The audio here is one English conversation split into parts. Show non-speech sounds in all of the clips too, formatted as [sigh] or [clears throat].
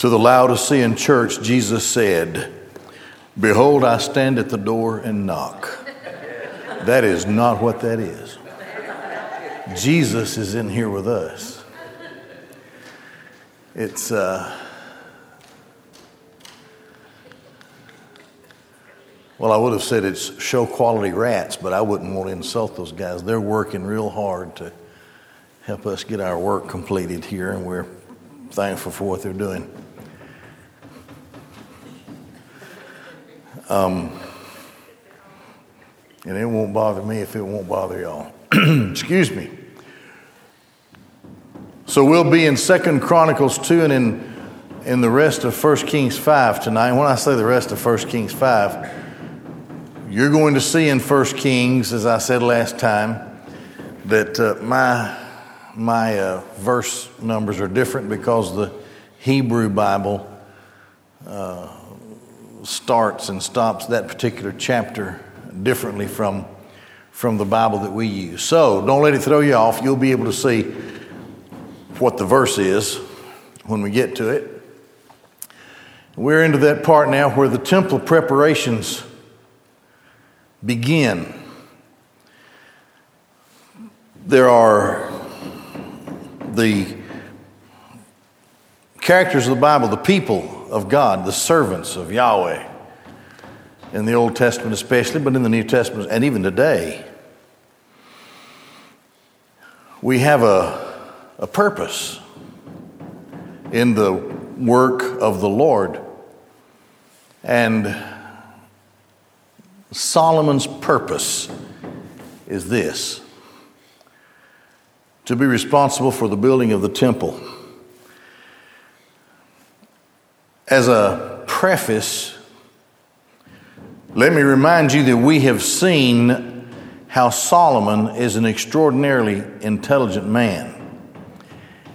To the Laodicean church, Jesus said, Behold, I stand at the door and knock. That is not what that is. Jesus is in here with us. It's, uh, well, I would have said it's show quality rats, but I wouldn't want to insult those guys. They're working real hard to help us get our work completed here, and we're thankful for what they're doing. Um, and it won't bother me if it won't bother y'all. [clears throat] Excuse me. So we'll be in Second Chronicles 2 and in, in the rest of First Kings 5 tonight. When I say the rest of First Kings 5, you're going to see in First Kings, as I said last time, that uh, my, my uh, verse numbers are different because the Hebrew Bible uh, starts and stops that particular chapter differently from, from the Bible that we use. So don't let it throw you off. You'll be able to see what the verse is when we get to it. We're into that part now where the temple preparations begin. There are the characters of the Bible, the people of God, the servants of Yahweh, in the Old Testament especially, but in the New Testament and even today. We have a, a purpose in the work of the Lord. And Solomon's purpose is this to be responsible for the building of the temple. As a preface, let me remind you that we have seen how Solomon is an extraordinarily intelligent man.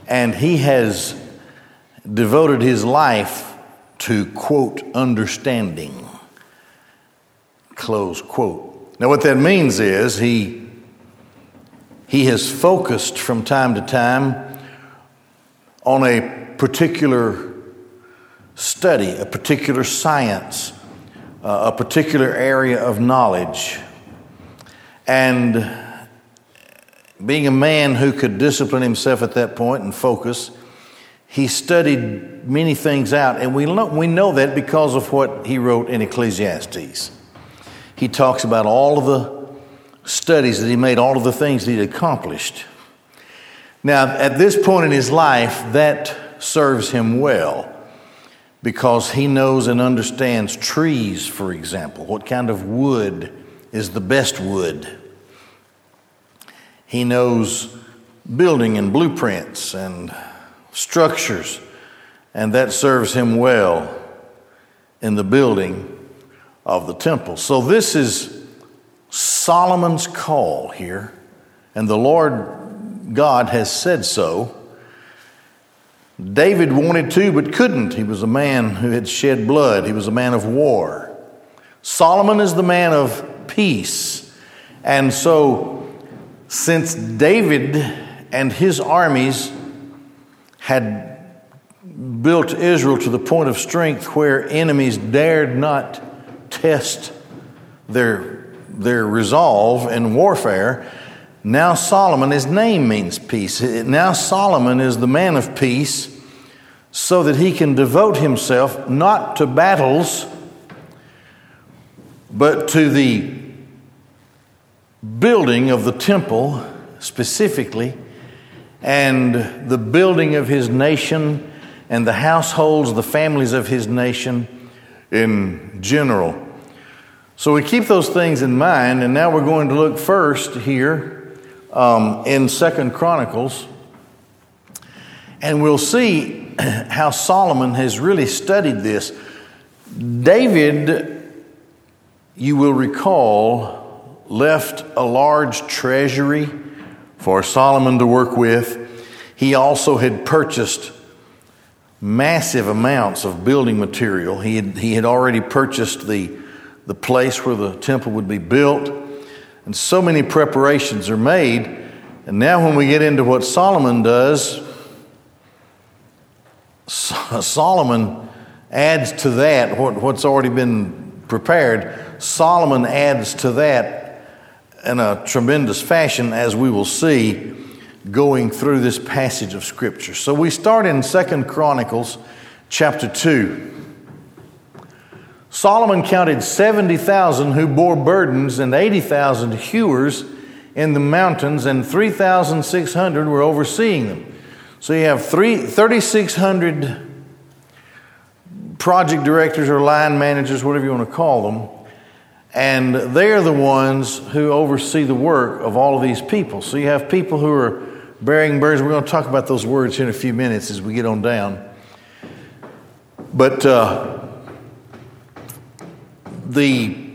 And he has devoted his life to, quote, understanding, close quote. Now, what that means is he, he has focused from time to time on a particular study, a particular science, uh, a particular area of knowledge. And being a man who could discipline himself at that point and focus, he studied many things out. And we know, we know that because of what he wrote in Ecclesiastes. He talks about all of the studies that he made, all of the things that he accomplished. Now, at this point in his life, that serves him well because he knows and understands trees, for example. What kind of wood is the best wood? He knows building and blueprints and structures, and that serves him well in the building of the temple. So, this is Solomon's call here, and the Lord God has said so. David wanted to but couldn't. He was a man who had shed blood, he was a man of war. Solomon is the man of peace. And so, since David and his armies had built Israel to the point of strength where enemies dared not test their, their resolve in warfare, now Solomon, his name means peace. Now Solomon is the man of peace so that he can devote himself not to battles, but to the building of the temple specifically, and the building of his nation, and the households, the families of his nation in general. So we keep those things in mind, and now we're going to look first here um, in Second Chronicles, and we'll see [clears throat] how Solomon has really studied this. David, you will recall, left a large treasury for Solomon to work with. He also had purchased massive amounts of building material. He had, he had already purchased the, the place where the temple would be built. And so many preparations are made. And now, when we get into what Solomon does, [laughs] Solomon adds to that what, what's already been prepared. Solomon adds to that in a tremendous fashion, as we will see going through this passage of Scripture. So we start in Second Chronicles chapter 2. Solomon counted 70,000 who bore burdens and 80,000 hewers in the mountains, and 3,600 were overseeing them. So you have 3,600 project directors or line managers, whatever you want to call them, and they're the ones who oversee the work of all of these people. So you have people who are bearing burdens. We're going to talk about those words here in a few minutes as we get on down. But uh, the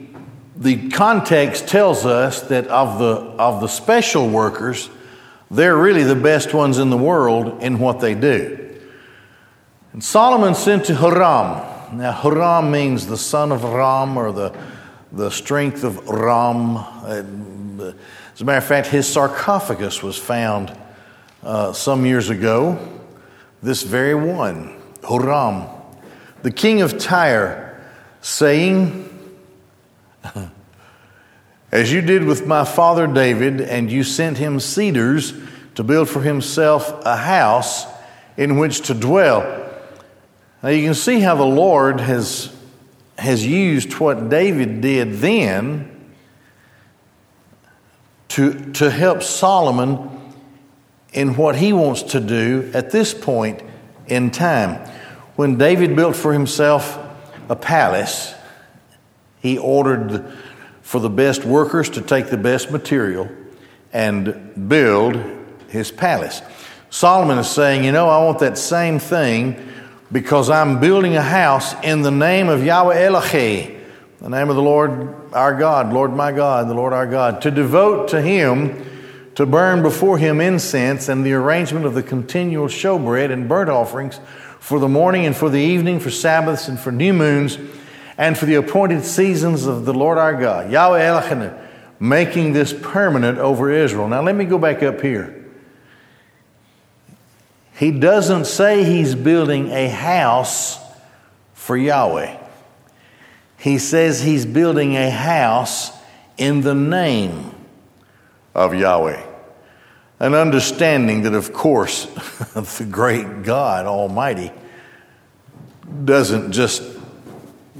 the context tells us that of the of the special workers, they're really the best ones in the world in what they do. And Solomon sent to Huram. Now, Huram means the son of Ram or the, the strength of Ram. Uh, as a matter of fact, his sarcophagus was found uh, some years ago. This very one, Huram, the king of Tyre, saying, [laughs] As you did with my father David, and you sent him cedars to build for himself a house in which to dwell. Now you can see how the Lord has, has used what David did then to, to help Solomon in what he wants to do at this point in time. When David built for himself a palace, he ordered for the best workers to take the best material and build his palace. Solomon is saying, You know, I want that same thing because I'm building a house in the name of Yahweh Elohim, the name of the Lord our God, Lord my God, the Lord our God, to devote to Him, to burn before Him incense and the arrangement of the continual showbread and burnt offerings for the morning and for the evening, for Sabbaths and for new moons, and for the appointed seasons of the Lord our God, Yahweh Elohim, making this permanent over Israel. Now let me go back up here. He doesn't say he's building a house for Yahweh. He says he's building a house in the name of Yahweh. An understanding that, of course, [laughs] the great God Almighty doesn't just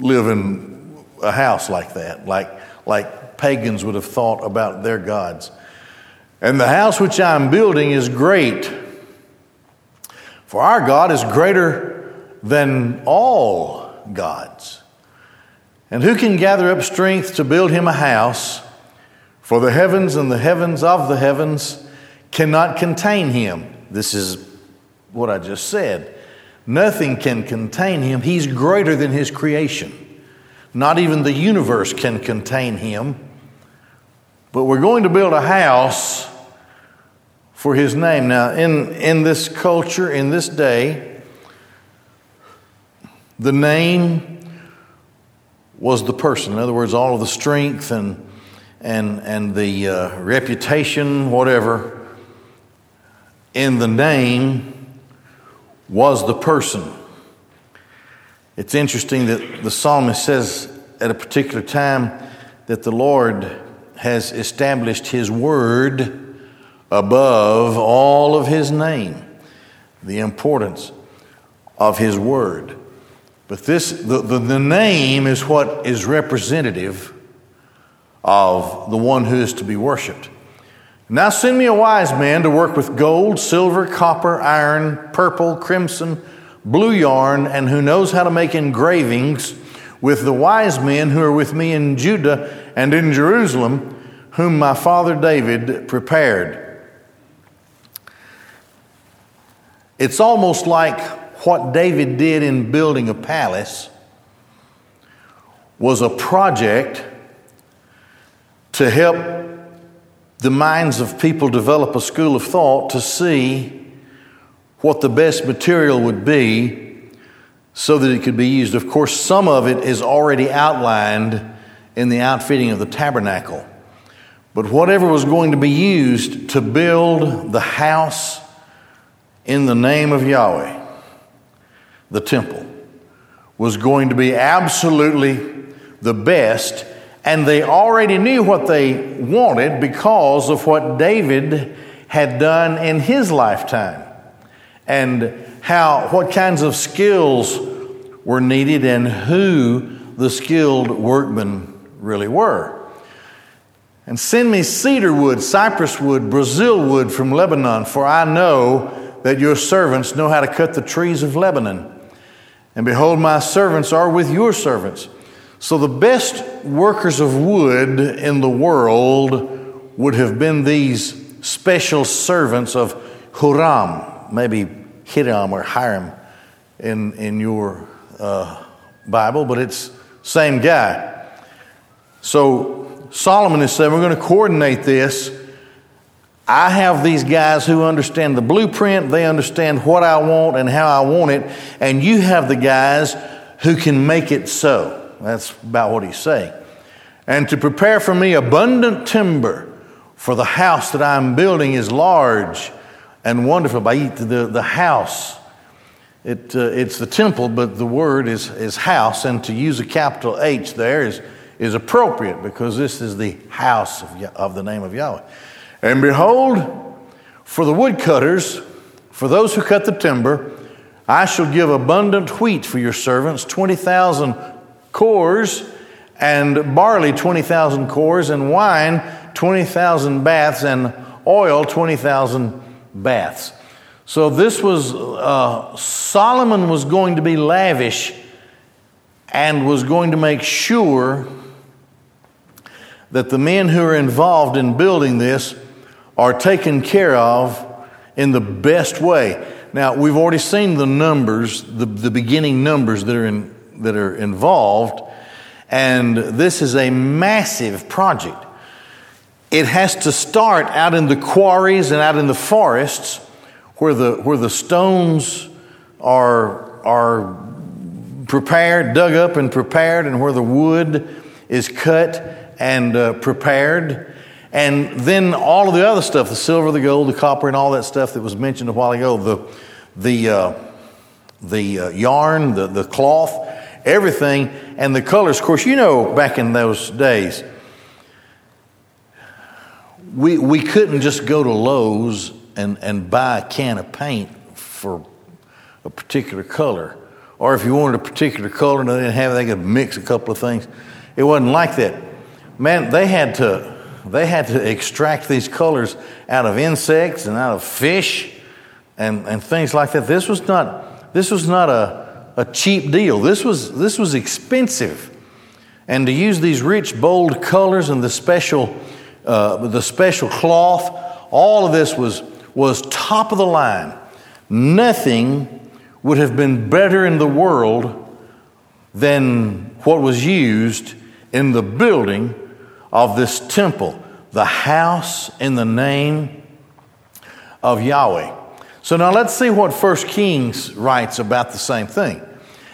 live in a house like that, like, like pagans would have thought about their gods. And the house which I'm building is great for our God is greater than all gods. And who can gather up strength to build him a house? For the heavens and the heavens of the heavens cannot contain him. This is what I just said. Nothing can contain him. He's greater than his creation. Not even the universe can contain him. But we're going to build a house for his name. Now, in, in this culture, in this day, the name was the person. In other words, all of the strength and, and, and the uh, reputation, whatever, in the name was the person. It's interesting that the psalmist says at a particular time that the Lord has established his word above all of his name, the importance of his word. But this, the, the, the, name is what is representative of the one who is to be worshiped. Now send me a wise man to work with gold, silver, copper, iron, purple, crimson, blue yarn, and who knows how to make engravings with the wise men who are with me in Judah and in Jerusalem, whom my father David prepared. It's almost like what David did in building a palace was a project to help the minds of people develop a school of thought to see what the best material would be so that it could be used. Of course, some of it is already outlined in the outfitting of the tabernacle. But whatever was going to be used to build the house in the name of Yahweh the temple was going to be absolutely the best, and they already knew what they wanted because of what David had done in his lifetime and how what kinds of skills were needed and who the skilled workmen really were. And send me cedar wood, cypress wood, Brazil wood from Lebanon, for I know that your servants know how to cut the trees of Lebanon. And behold, my servants are with your servants. So the best workers of wood in the world would have been these special servants of Huram, maybe Hiram or Hiram in, in your uh, Bible, but it's same guy. So Solomon is saying, we're going to coordinate this. I have these guys who understand the blueprint, they understand what I want and how I want it, and you have the guys who can make it so. That's about what he's saying. And to prepare for me abundant timber, for the house that I'm building is large and wonderful. By the, the house, it, uh, it's the temple, but the word is, is house, and to use a capital H there is, is appropriate because this is the house of, of the name of Yahweh. And behold, for the woodcutters, for those who cut the timber, I shall give abundant wheat for your servants, 20,000 cors, and barley, 20,000 cors, and wine, 20,000 baths, and oil, 20,000 baths. So this was, uh, Solomon was going to be lavish and was going to make sure that the men who are involved in building this are taken care of in the best way. Now, we've already seen the numbers, the, the beginning numbers that are, in, that are involved, and this is a massive project. It has to start out in the quarries and out in the forests where the, where the stones are, are prepared, dug up and prepared, and where the wood is cut and uh, prepared. And then all of the other stuff the silver, the gold, the copper, and all that stuff that was mentioned a while ago the, the, uh, the uh, yarn, the, the cloth, everything, and the colors. Of course, you know back in those days, we, we couldn't just go to Lowe's and, and buy a can of paint for a particular color. Or if you wanted a particular color and they didn't have it, they could mix a couple of things. It wasn't like that. Man, they had to they had to extract these colors out of insects and out of fish and, and things like that. This was not this was not a, a cheap deal. This was this was expensive. And to use these rich, bold colors and the special uh, the special cloth, all of this was was top of the line. Nothing would have been better in the world than what was used in the building of this temple, the house in the name of Yahweh. So now let's see what First Kings writes about the same thing.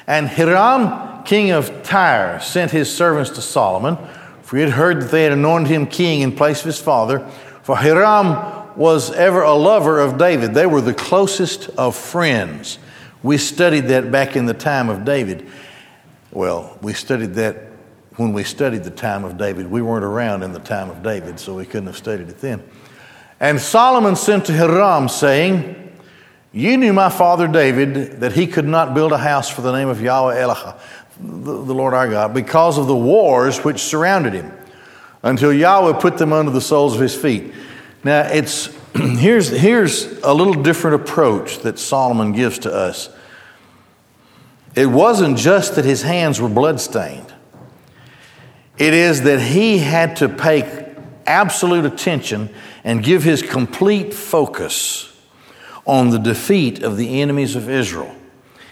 And Hiram, king of Tyre, sent his servants to Solomon, for he had heard that they had anointed him king in place of his father. For Hiram was ever a lover of David. They were the closest of friends. We studied that back in the time of David. Well, we studied that when we studied the time of David. We weren't around in the time of David, so we couldn't have studied it then. And Solomon sent to Hiram, saying, You knew my father David that he could not build a house for the name of Yahweh Eloha, the, the Lord our God, because of the wars which surrounded him, until Yahweh put them under the soles of his feet. Now, it's, [clears throat] here's, here's a little different approach that Solomon gives to us. It wasn't just that his hands were bloodstained, it is that he had to pay absolute attention and give his complete focus on the defeat of the enemies of Israel.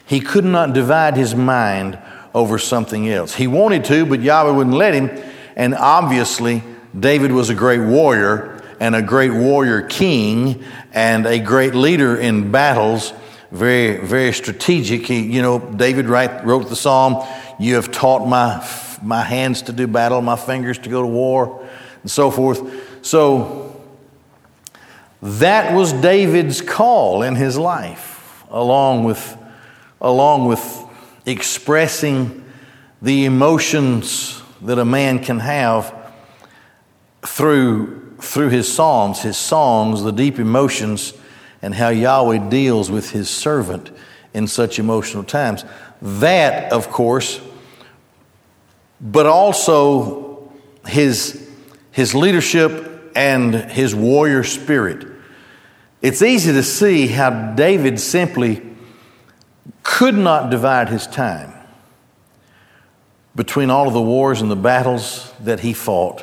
He could not divide his mind over something else. He wanted to, but Yahweh wouldn't let him. And obviously, David was a great warrior, and a great warrior king and a great leader in battles, very, very strategic. He, you know, David write, wrote the psalm, You have taught my, my hands to do battle, my fingers to go to war, and so forth. So that was David's call in his life, along with along with expressing the emotions that a man can have through, through his psalms, his songs, the deep emotions, and how Yahweh deals with his servant in such emotional times. That, of course, but also his, his leadership and his warrior spirit. It's easy to see how David simply could not divide his time between all of the wars and the battles that he fought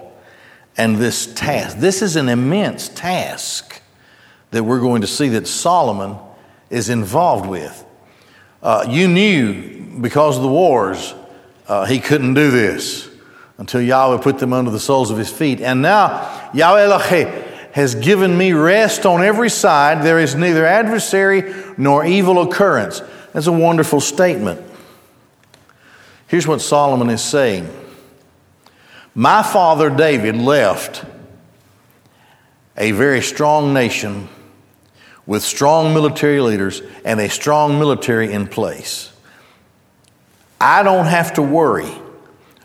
and this task. This is an immense task that we're going to see that Solomon is involved with. Uh, you knew because of the wars, uh, he couldn't do this until Yahweh put them under the soles of his feet. And now, Yahweh has given me rest on every side. There is neither adversary nor evil occurrence. That's a wonderful statement. Here's what Solomon is saying My father David left a very strong nation with strong military leaders and a strong military in place. I don't have to worry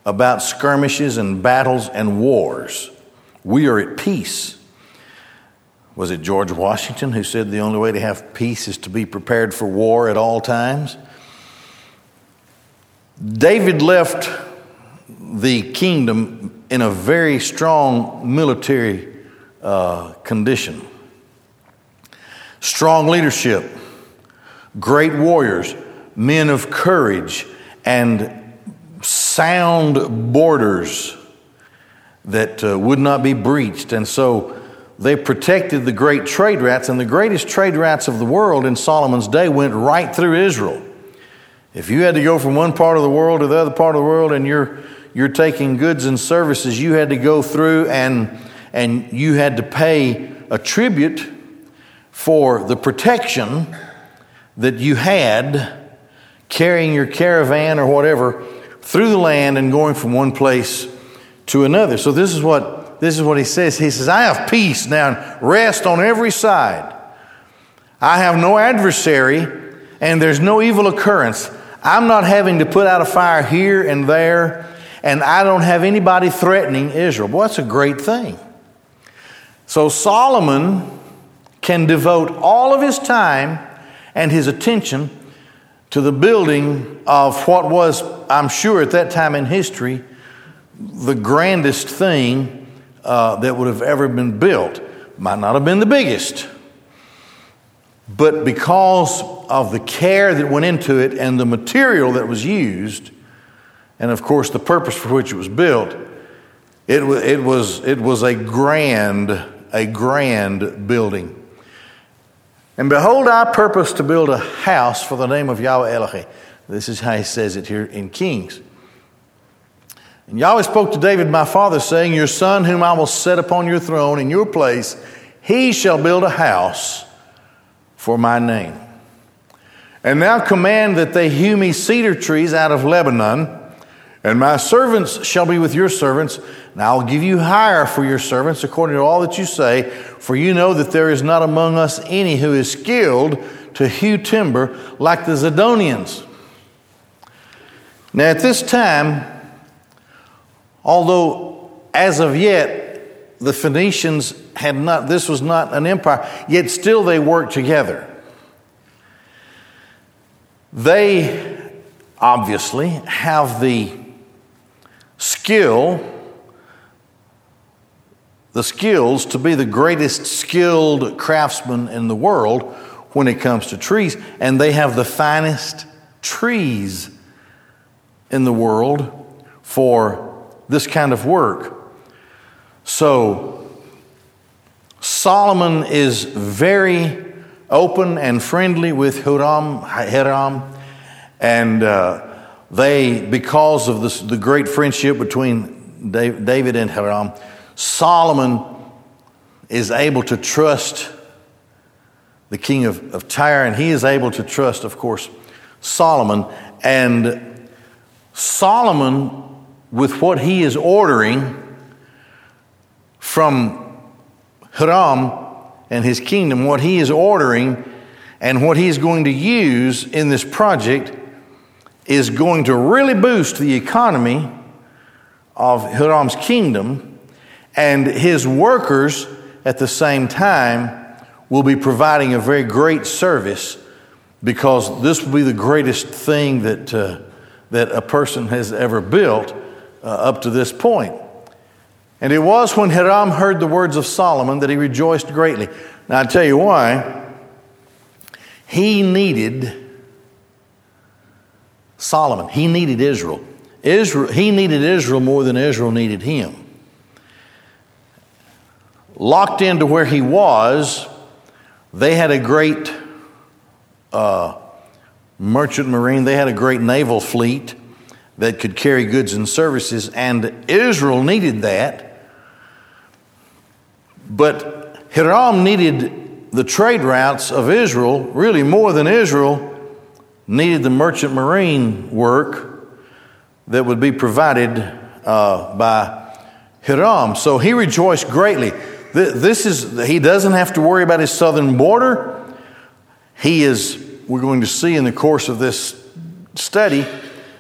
about skirmishes and battles and wars. We are at peace. Was it George Washington who said the only way to have peace is to be prepared for war at all times? David left the kingdom in a very strong military uh, condition. Strong leadership, great warriors, men of courage, and sound borders that uh, would not be breached. And so they protected the great trade routes, and the greatest trade routes of the world in Solomon's day went right through Israel. If you had to go from one part of the world to the other part of the world and you're, you're taking goods and services, you had to go through and, and you had to pay a tribute for the protection that you had carrying your caravan or whatever through the land and going from one place to another. So this is what this is what he says. He says, I have peace now, rest on every side. I have no adversary, and there's no evil occurrence. I'm not having to put out a fire here and there, and I don't have anybody threatening Israel. Boy, that's a great thing. So Solomon can devote all of his time and his attention to the building of what was, I'm sure, at that time in history, the grandest thing uh, that would have ever been built. Might not have been the biggest, but because of the care that went into it and the material that was used, and of course the purpose for which it was built, it, it, was, it was a grand, a grand building. And behold, I purpose to build a house for the name of Yahweh Elohim. This is how he says it here in Kings. And Yahweh spoke to David, my father, saying, Your son, whom I will set upon your throne in your place, he shall build a house for my name. And now command that they hew me cedar trees out of Lebanon and my servants shall be with your servants, and I will give you hire for your servants according to all that you say, for you know that there is not among us any who is skilled to hew timber like the Zidonians. Now, at this time, although as of yet the Phoenicians had not, this was not an empire, yet still they worked together. They obviously have the skill, the skills to be the greatest skilled craftsman in the world when it comes to trees, and they have the finest trees in the world for this kind of work. So, Solomon is very open and friendly with Huram, Hiram, and uh, they, because of this, the great friendship between David and Hiram, Solomon is able to trust the king of, of Tyre, and he is able to trust, of course, Solomon. And Solomon, with what he is ordering from Hiram and his kingdom, what he is ordering And what he's going to use in this project is going to really boost the economy of Hiram's kingdom, and his workers at the same time will be providing a very great service because this will be the greatest thing that, uh, that a person has ever built uh, up to this point. And it was when Hiram heard the words of Solomon that he rejoiced greatly. Now, I tell you why. He needed Solomon, he needed Israel. Israel. He needed Israel more than Israel needed him. Locked into where he was, they had a great uh, merchant marine, they had a great naval fleet that could carry goods and services, and Israel needed that. But Hiram needed the trade routes of Israel really more than Israel needed the merchant marine work that would be provided uh, by Hiram. So he rejoiced greatly. This is, he doesn't have to worry about his southern border. He is, we're going to see in the course of this study,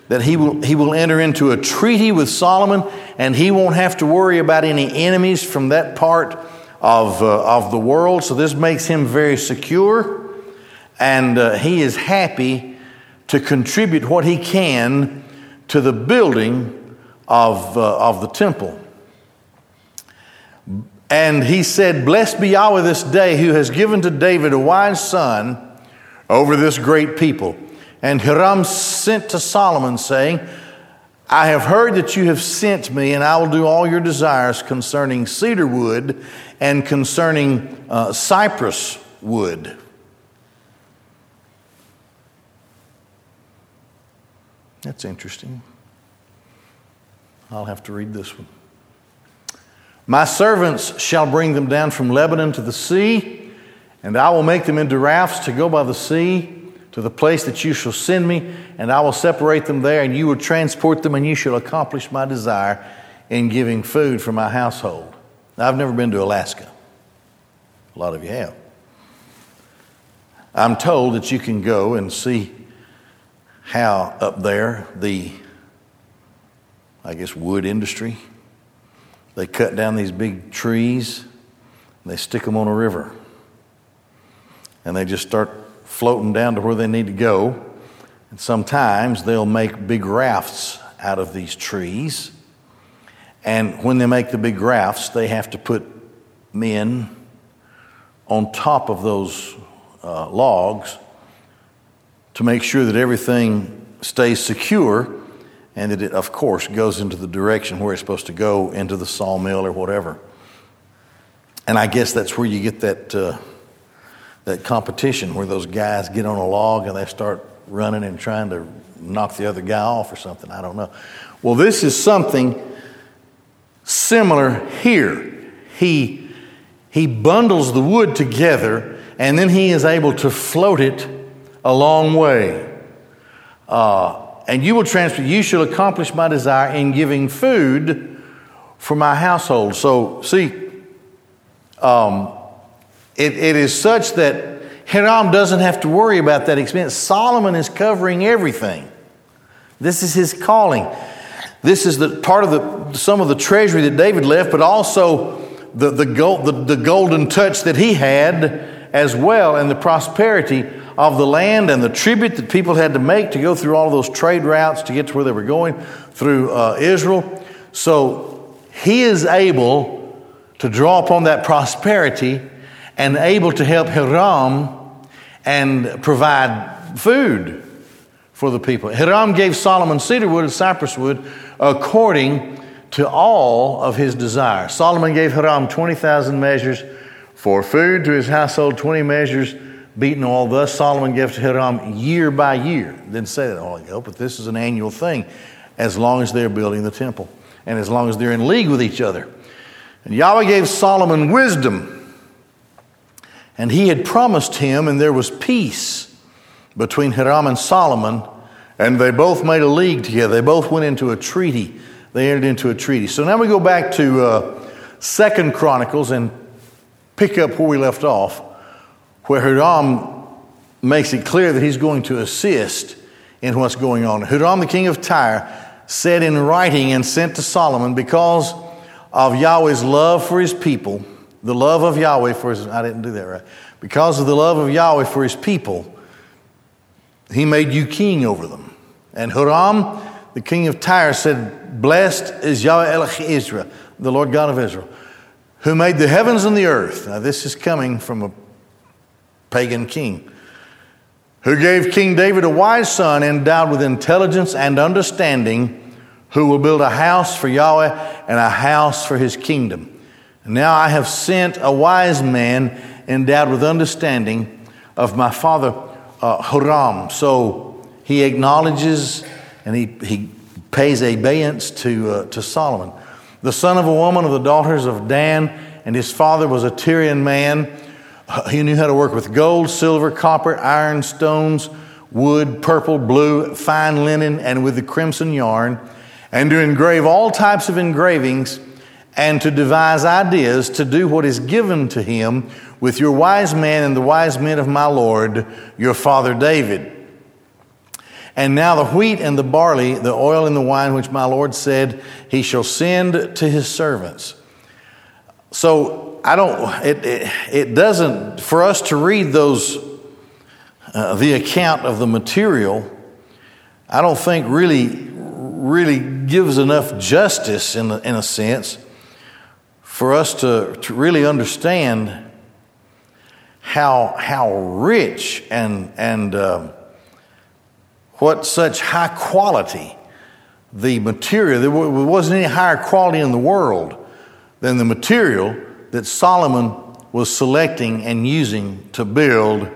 that he will, he will enter into a treaty with Solomon and he won't have to worry about any enemies from that part of, uh, of the world. So this makes him very secure and uh, he is happy to contribute what he can to the building of, uh, of the temple. And he said, Blessed be Yahweh this day who has given to David a wise son over this great people. And Hiram sent to Solomon, saying, I have heard that you have sent me, and I will do all your desires concerning cedar wood and concerning uh, cypress wood. That's interesting. I'll have to read this one. My servants shall bring them down from Lebanon to the sea, and I will make them into rafts to go by the sea to the place that you shall send me, and I will separate them there, and you will transport them, and you shall accomplish my desire in giving food for my household. Now, I've never been to Alaska. A lot of you have. I'm told that you can go and see how up there the, I guess, wood industry, they cut down these big trees they stick them on a river. And they just start floating down to where they need to go. And sometimes they'll make big rafts out of these trees. And when they make the big rafts, they have to put men on top of those uh, logs to make sure that everything stays secure and that it, of course, goes into the direction where it's supposed to go into the sawmill or whatever. And I guess that's where you get that, uh, that competition where those guys get on a log and they start running and trying to knock the other guy off or something. I don't know. Well, this is something similar here. He, he bundles the wood together and then he is able to float it a long way. Uh, and you will transfer, you shall accomplish my desire in giving food for my household. So, see, um, it, it is such that Hiram doesn't have to worry about that expense. Solomon is covering everything. This is his calling. This is the part of the some of the treasury that David left, but also the, the, gold, the, the golden touch that he had as well, and the prosperity of the land and the tribute that people had to make to go through all of those trade routes to get to where they were going through uh, Israel. So he is able to draw upon that prosperity and able to help Hiram and provide food for the people. Hiram gave Solomon cedar wood and cypress wood according to all of his desires. Solomon gave Hiram 20,000 measures for food to his household, 20 measures beaten all. Thus Solomon gave to Hiram year by year. Didn't say that all ago, but this is an annual thing as long as they're building the temple and as long as they're in league with each other. And Yahweh gave Solomon wisdom. And he had promised him, and there was peace between Hiram and Solomon, and they both made a league together. They both went into a treaty. They entered into a treaty. So now we go back to uh, Second Chronicles and pick up where we left off where Hiram makes it clear that he's going to assist in what's going on. Hiram, the king of Tyre, said in writing and sent to Solomon because of Yahweh's love for his people, the love of Yahweh for his, I didn't do that right. Because of the love of Yahweh for his people, he made you king over them. And Huram, the king of Tyre, said, Blessed is Yahweh Elohim Israel, the Lord God of Israel, who made the heavens and the earth. Now, this is coming from a pagan king who gave King David a wise son endowed with intelligence and understanding, who will build a house for Yahweh and a house for his kingdom. Now I have sent a wise man endowed with understanding of my father uh. So he acknowledges and he, he pays obeisance to, uh, to Solomon. The son of a woman of the daughters of Dan, and his father was a Tyrian man he knew how to work with gold, silver, copper, iron, stones, wood, purple, blue, fine linen, and with the crimson yarn, and to engrave all types of engravings, and to devise ideas to do what is given to him with your wise men and the wise men of my Lord, your father David. And now the wheat and the barley, the oil and the wine, which my Lord said he shall send to his servants. So I don't, it, it, it, doesn't, for us to read those, uh, the account of the material, I don't think really, really gives enough justice in, in a sense for us to, to really understand how, how rich and, and uh, what such high quality the material, there wasn't any higher quality in the world than the material that Solomon was selecting and using to build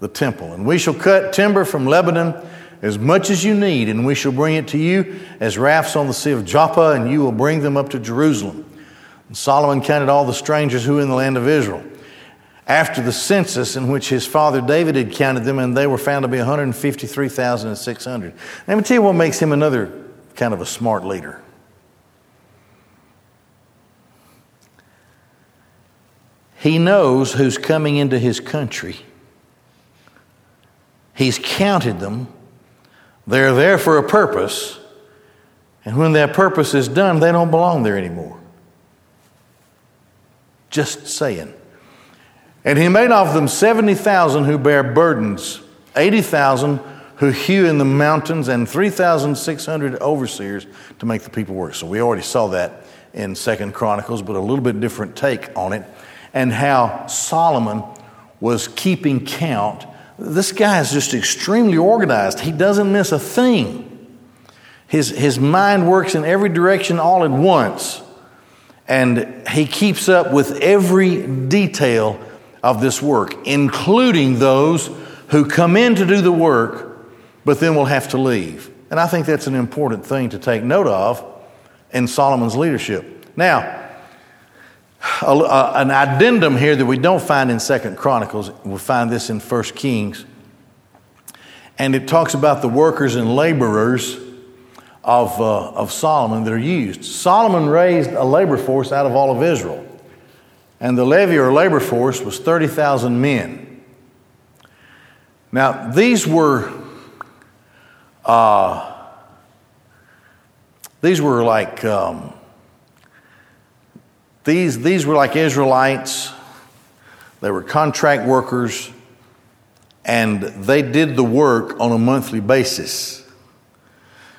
the temple. And we shall cut timber from Lebanon as much as you need, and we shall bring it to you as rafts on the Sea of Joppa, and you will bring them up to Jerusalem. And Solomon counted all the strangers who were in the land of Israel. After the census in which his father David had counted them, and they were found to be 153,600. Let me tell you what makes him another kind of a smart leader. He knows who's coming into his country. He's counted them. They're there for a purpose. And when that purpose is done, they don't belong there anymore. Just saying. And he made of them 70,000 who bear burdens, 80,000 who hew in the mountains, and 3,600 overseers to make the people work. So we already saw that in Second Chronicles, but a little bit different take on it and how Solomon was keeping count. This guy is just extremely organized. He doesn't miss a thing. His, his mind works in every direction all at once. And he keeps up with every detail of this work, including those who come in to do the work, but then will have to leave. And I think that's an important thing to take note of in Solomon's leadership. Now, a, an addendum here that we don't find in Second Chronicles. We find this in First Kings, and it talks about the workers and laborers of, uh, of Solomon that are used. Solomon raised a labor force out of all of Israel, and the levy or labor force was thirty thousand men. Now these were. Uh, these were like um, these, these were like Israelites, they were contract workers, and they did the work on a monthly basis.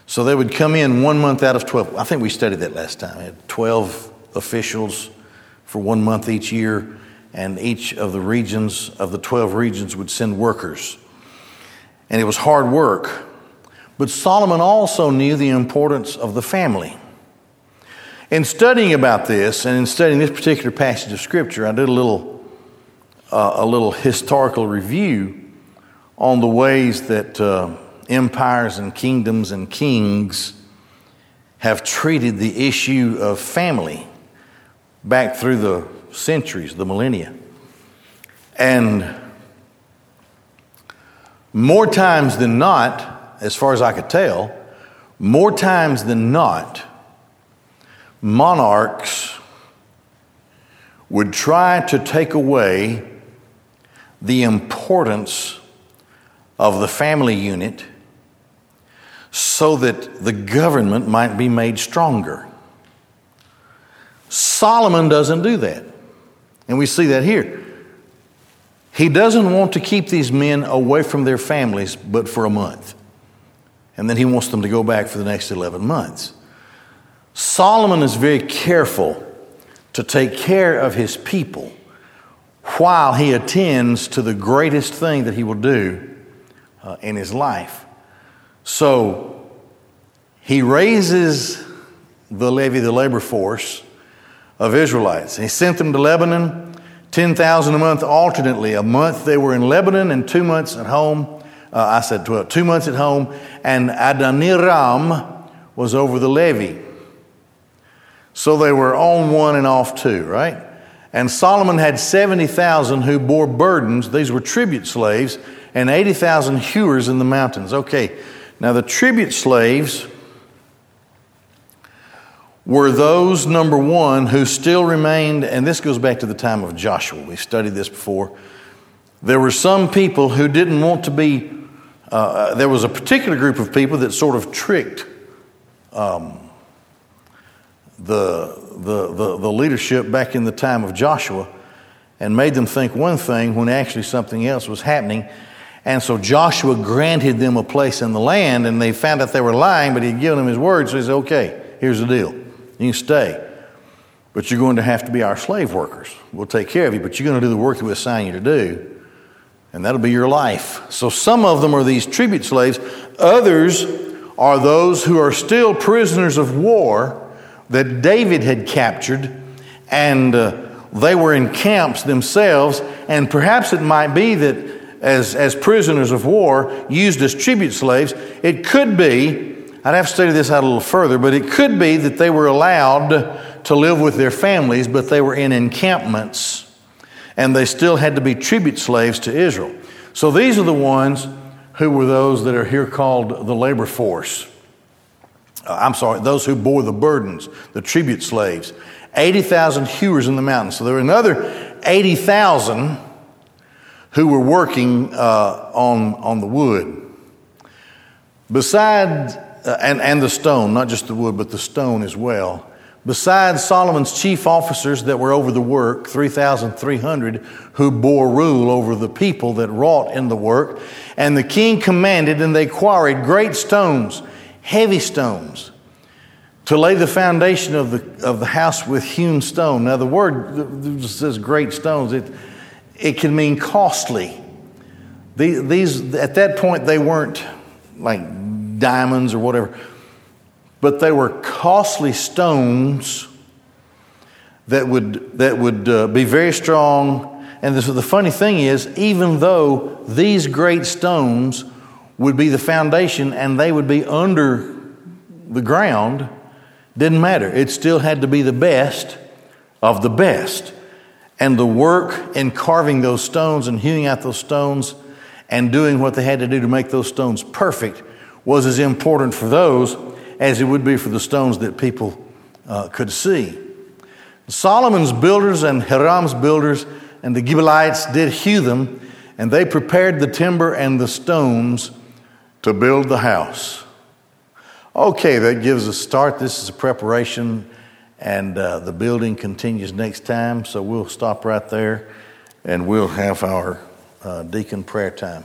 So they would come in one month out of 12. I think we studied that last time. We had 12 officials for one month each year, and each of the regions, of the 12 regions, would send workers. And it was hard work. But Solomon also knew the importance of the family. In studying about this and in studying this particular passage of Scripture, I did a little, uh, a little historical review on the ways that uh, empires and kingdoms and kings have treated the issue of family back through the centuries, the millennia. And more times than not, as far as I could tell, more times than not, monarchs would try to take away the importance of the family unit so that the government might be made stronger. Solomon doesn't do that. And we see that here. He doesn't want to keep these men away from their families but for a month. And then he wants them to go back for the next 11 months. Solomon is very careful to take care of his people while he attends to the greatest thing that he will do uh, in his life. So he raises the levy, the labor force of Israelites. He sent them to Lebanon 10,000 a month alternately. A month they were in Lebanon and two months at home. Uh, I said 12, two months at home. And Adoniram was over the levy. So they were on one and off two, right? And Solomon had 70,000 who bore burdens. These were tribute slaves, and 80,000 hewers in the mountains. Okay, now the tribute slaves were those, number one, who still remained, and this goes back to the time of Joshua. We studied this before. There were some people who didn't want to be, uh, uh, there was a particular group of people that sort of tricked um, the, the, the, the leadership back in the time of Joshua and made them think one thing when actually something else was happening. And so Joshua granted them a place in the land, and they found out they were lying, but he'd given them his word, so he said, Okay, here's the deal. You can stay. But you're going to have to be our slave workers. We'll take care of you, but you're going to do the work that we assign you to do. And that'll be your life. So some of them are these tribute slaves. Others are those who are still prisoners of war that David had captured, and uh, they were in camps themselves. And perhaps it might be that as, as prisoners of war, used as tribute slaves, it could be I'd have to study this out a little further, but it could be that they were allowed to live with their families, but they were in encampments and they still had to be tribute slaves to Israel. So these are the ones who were those that are here called the labor force. Uh, I'm sorry, those who bore the burdens, the tribute slaves. 80,000 hewers in the mountains. So there were another 80,000 who were working uh, on, on the wood. Besides uh, and, and the stone, not just the wood, but the stone as well. Besides Solomon's chief officers that were over the work, 3,300 who bore rule over the people that wrought in the work, and the king commanded, and they quarried great stones, heavy stones, to lay the foundation of the, of the house with hewn stone. Now, the word says great stones, it, it can mean costly. These, at that point, they weren't like diamonds or whatever. But they were costly stones that would, that would uh, be very strong. And this, the funny thing is, even though these great stones would be the foundation and they would be under the ground, didn't matter. It still had to be the best of the best. And the work in carving those stones and hewing out those stones and doing what they had to do to make those stones perfect was as important for those as it would be for the stones that people uh, could see. Solomon's builders and Hiram's builders and the Gibeonites did hew them, and they prepared the timber and the stones to build the house. Okay, that gives a start. This is a preparation, and uh, the building continues next time, so we'll stop right there and we'll have our uh, deacon prayer time.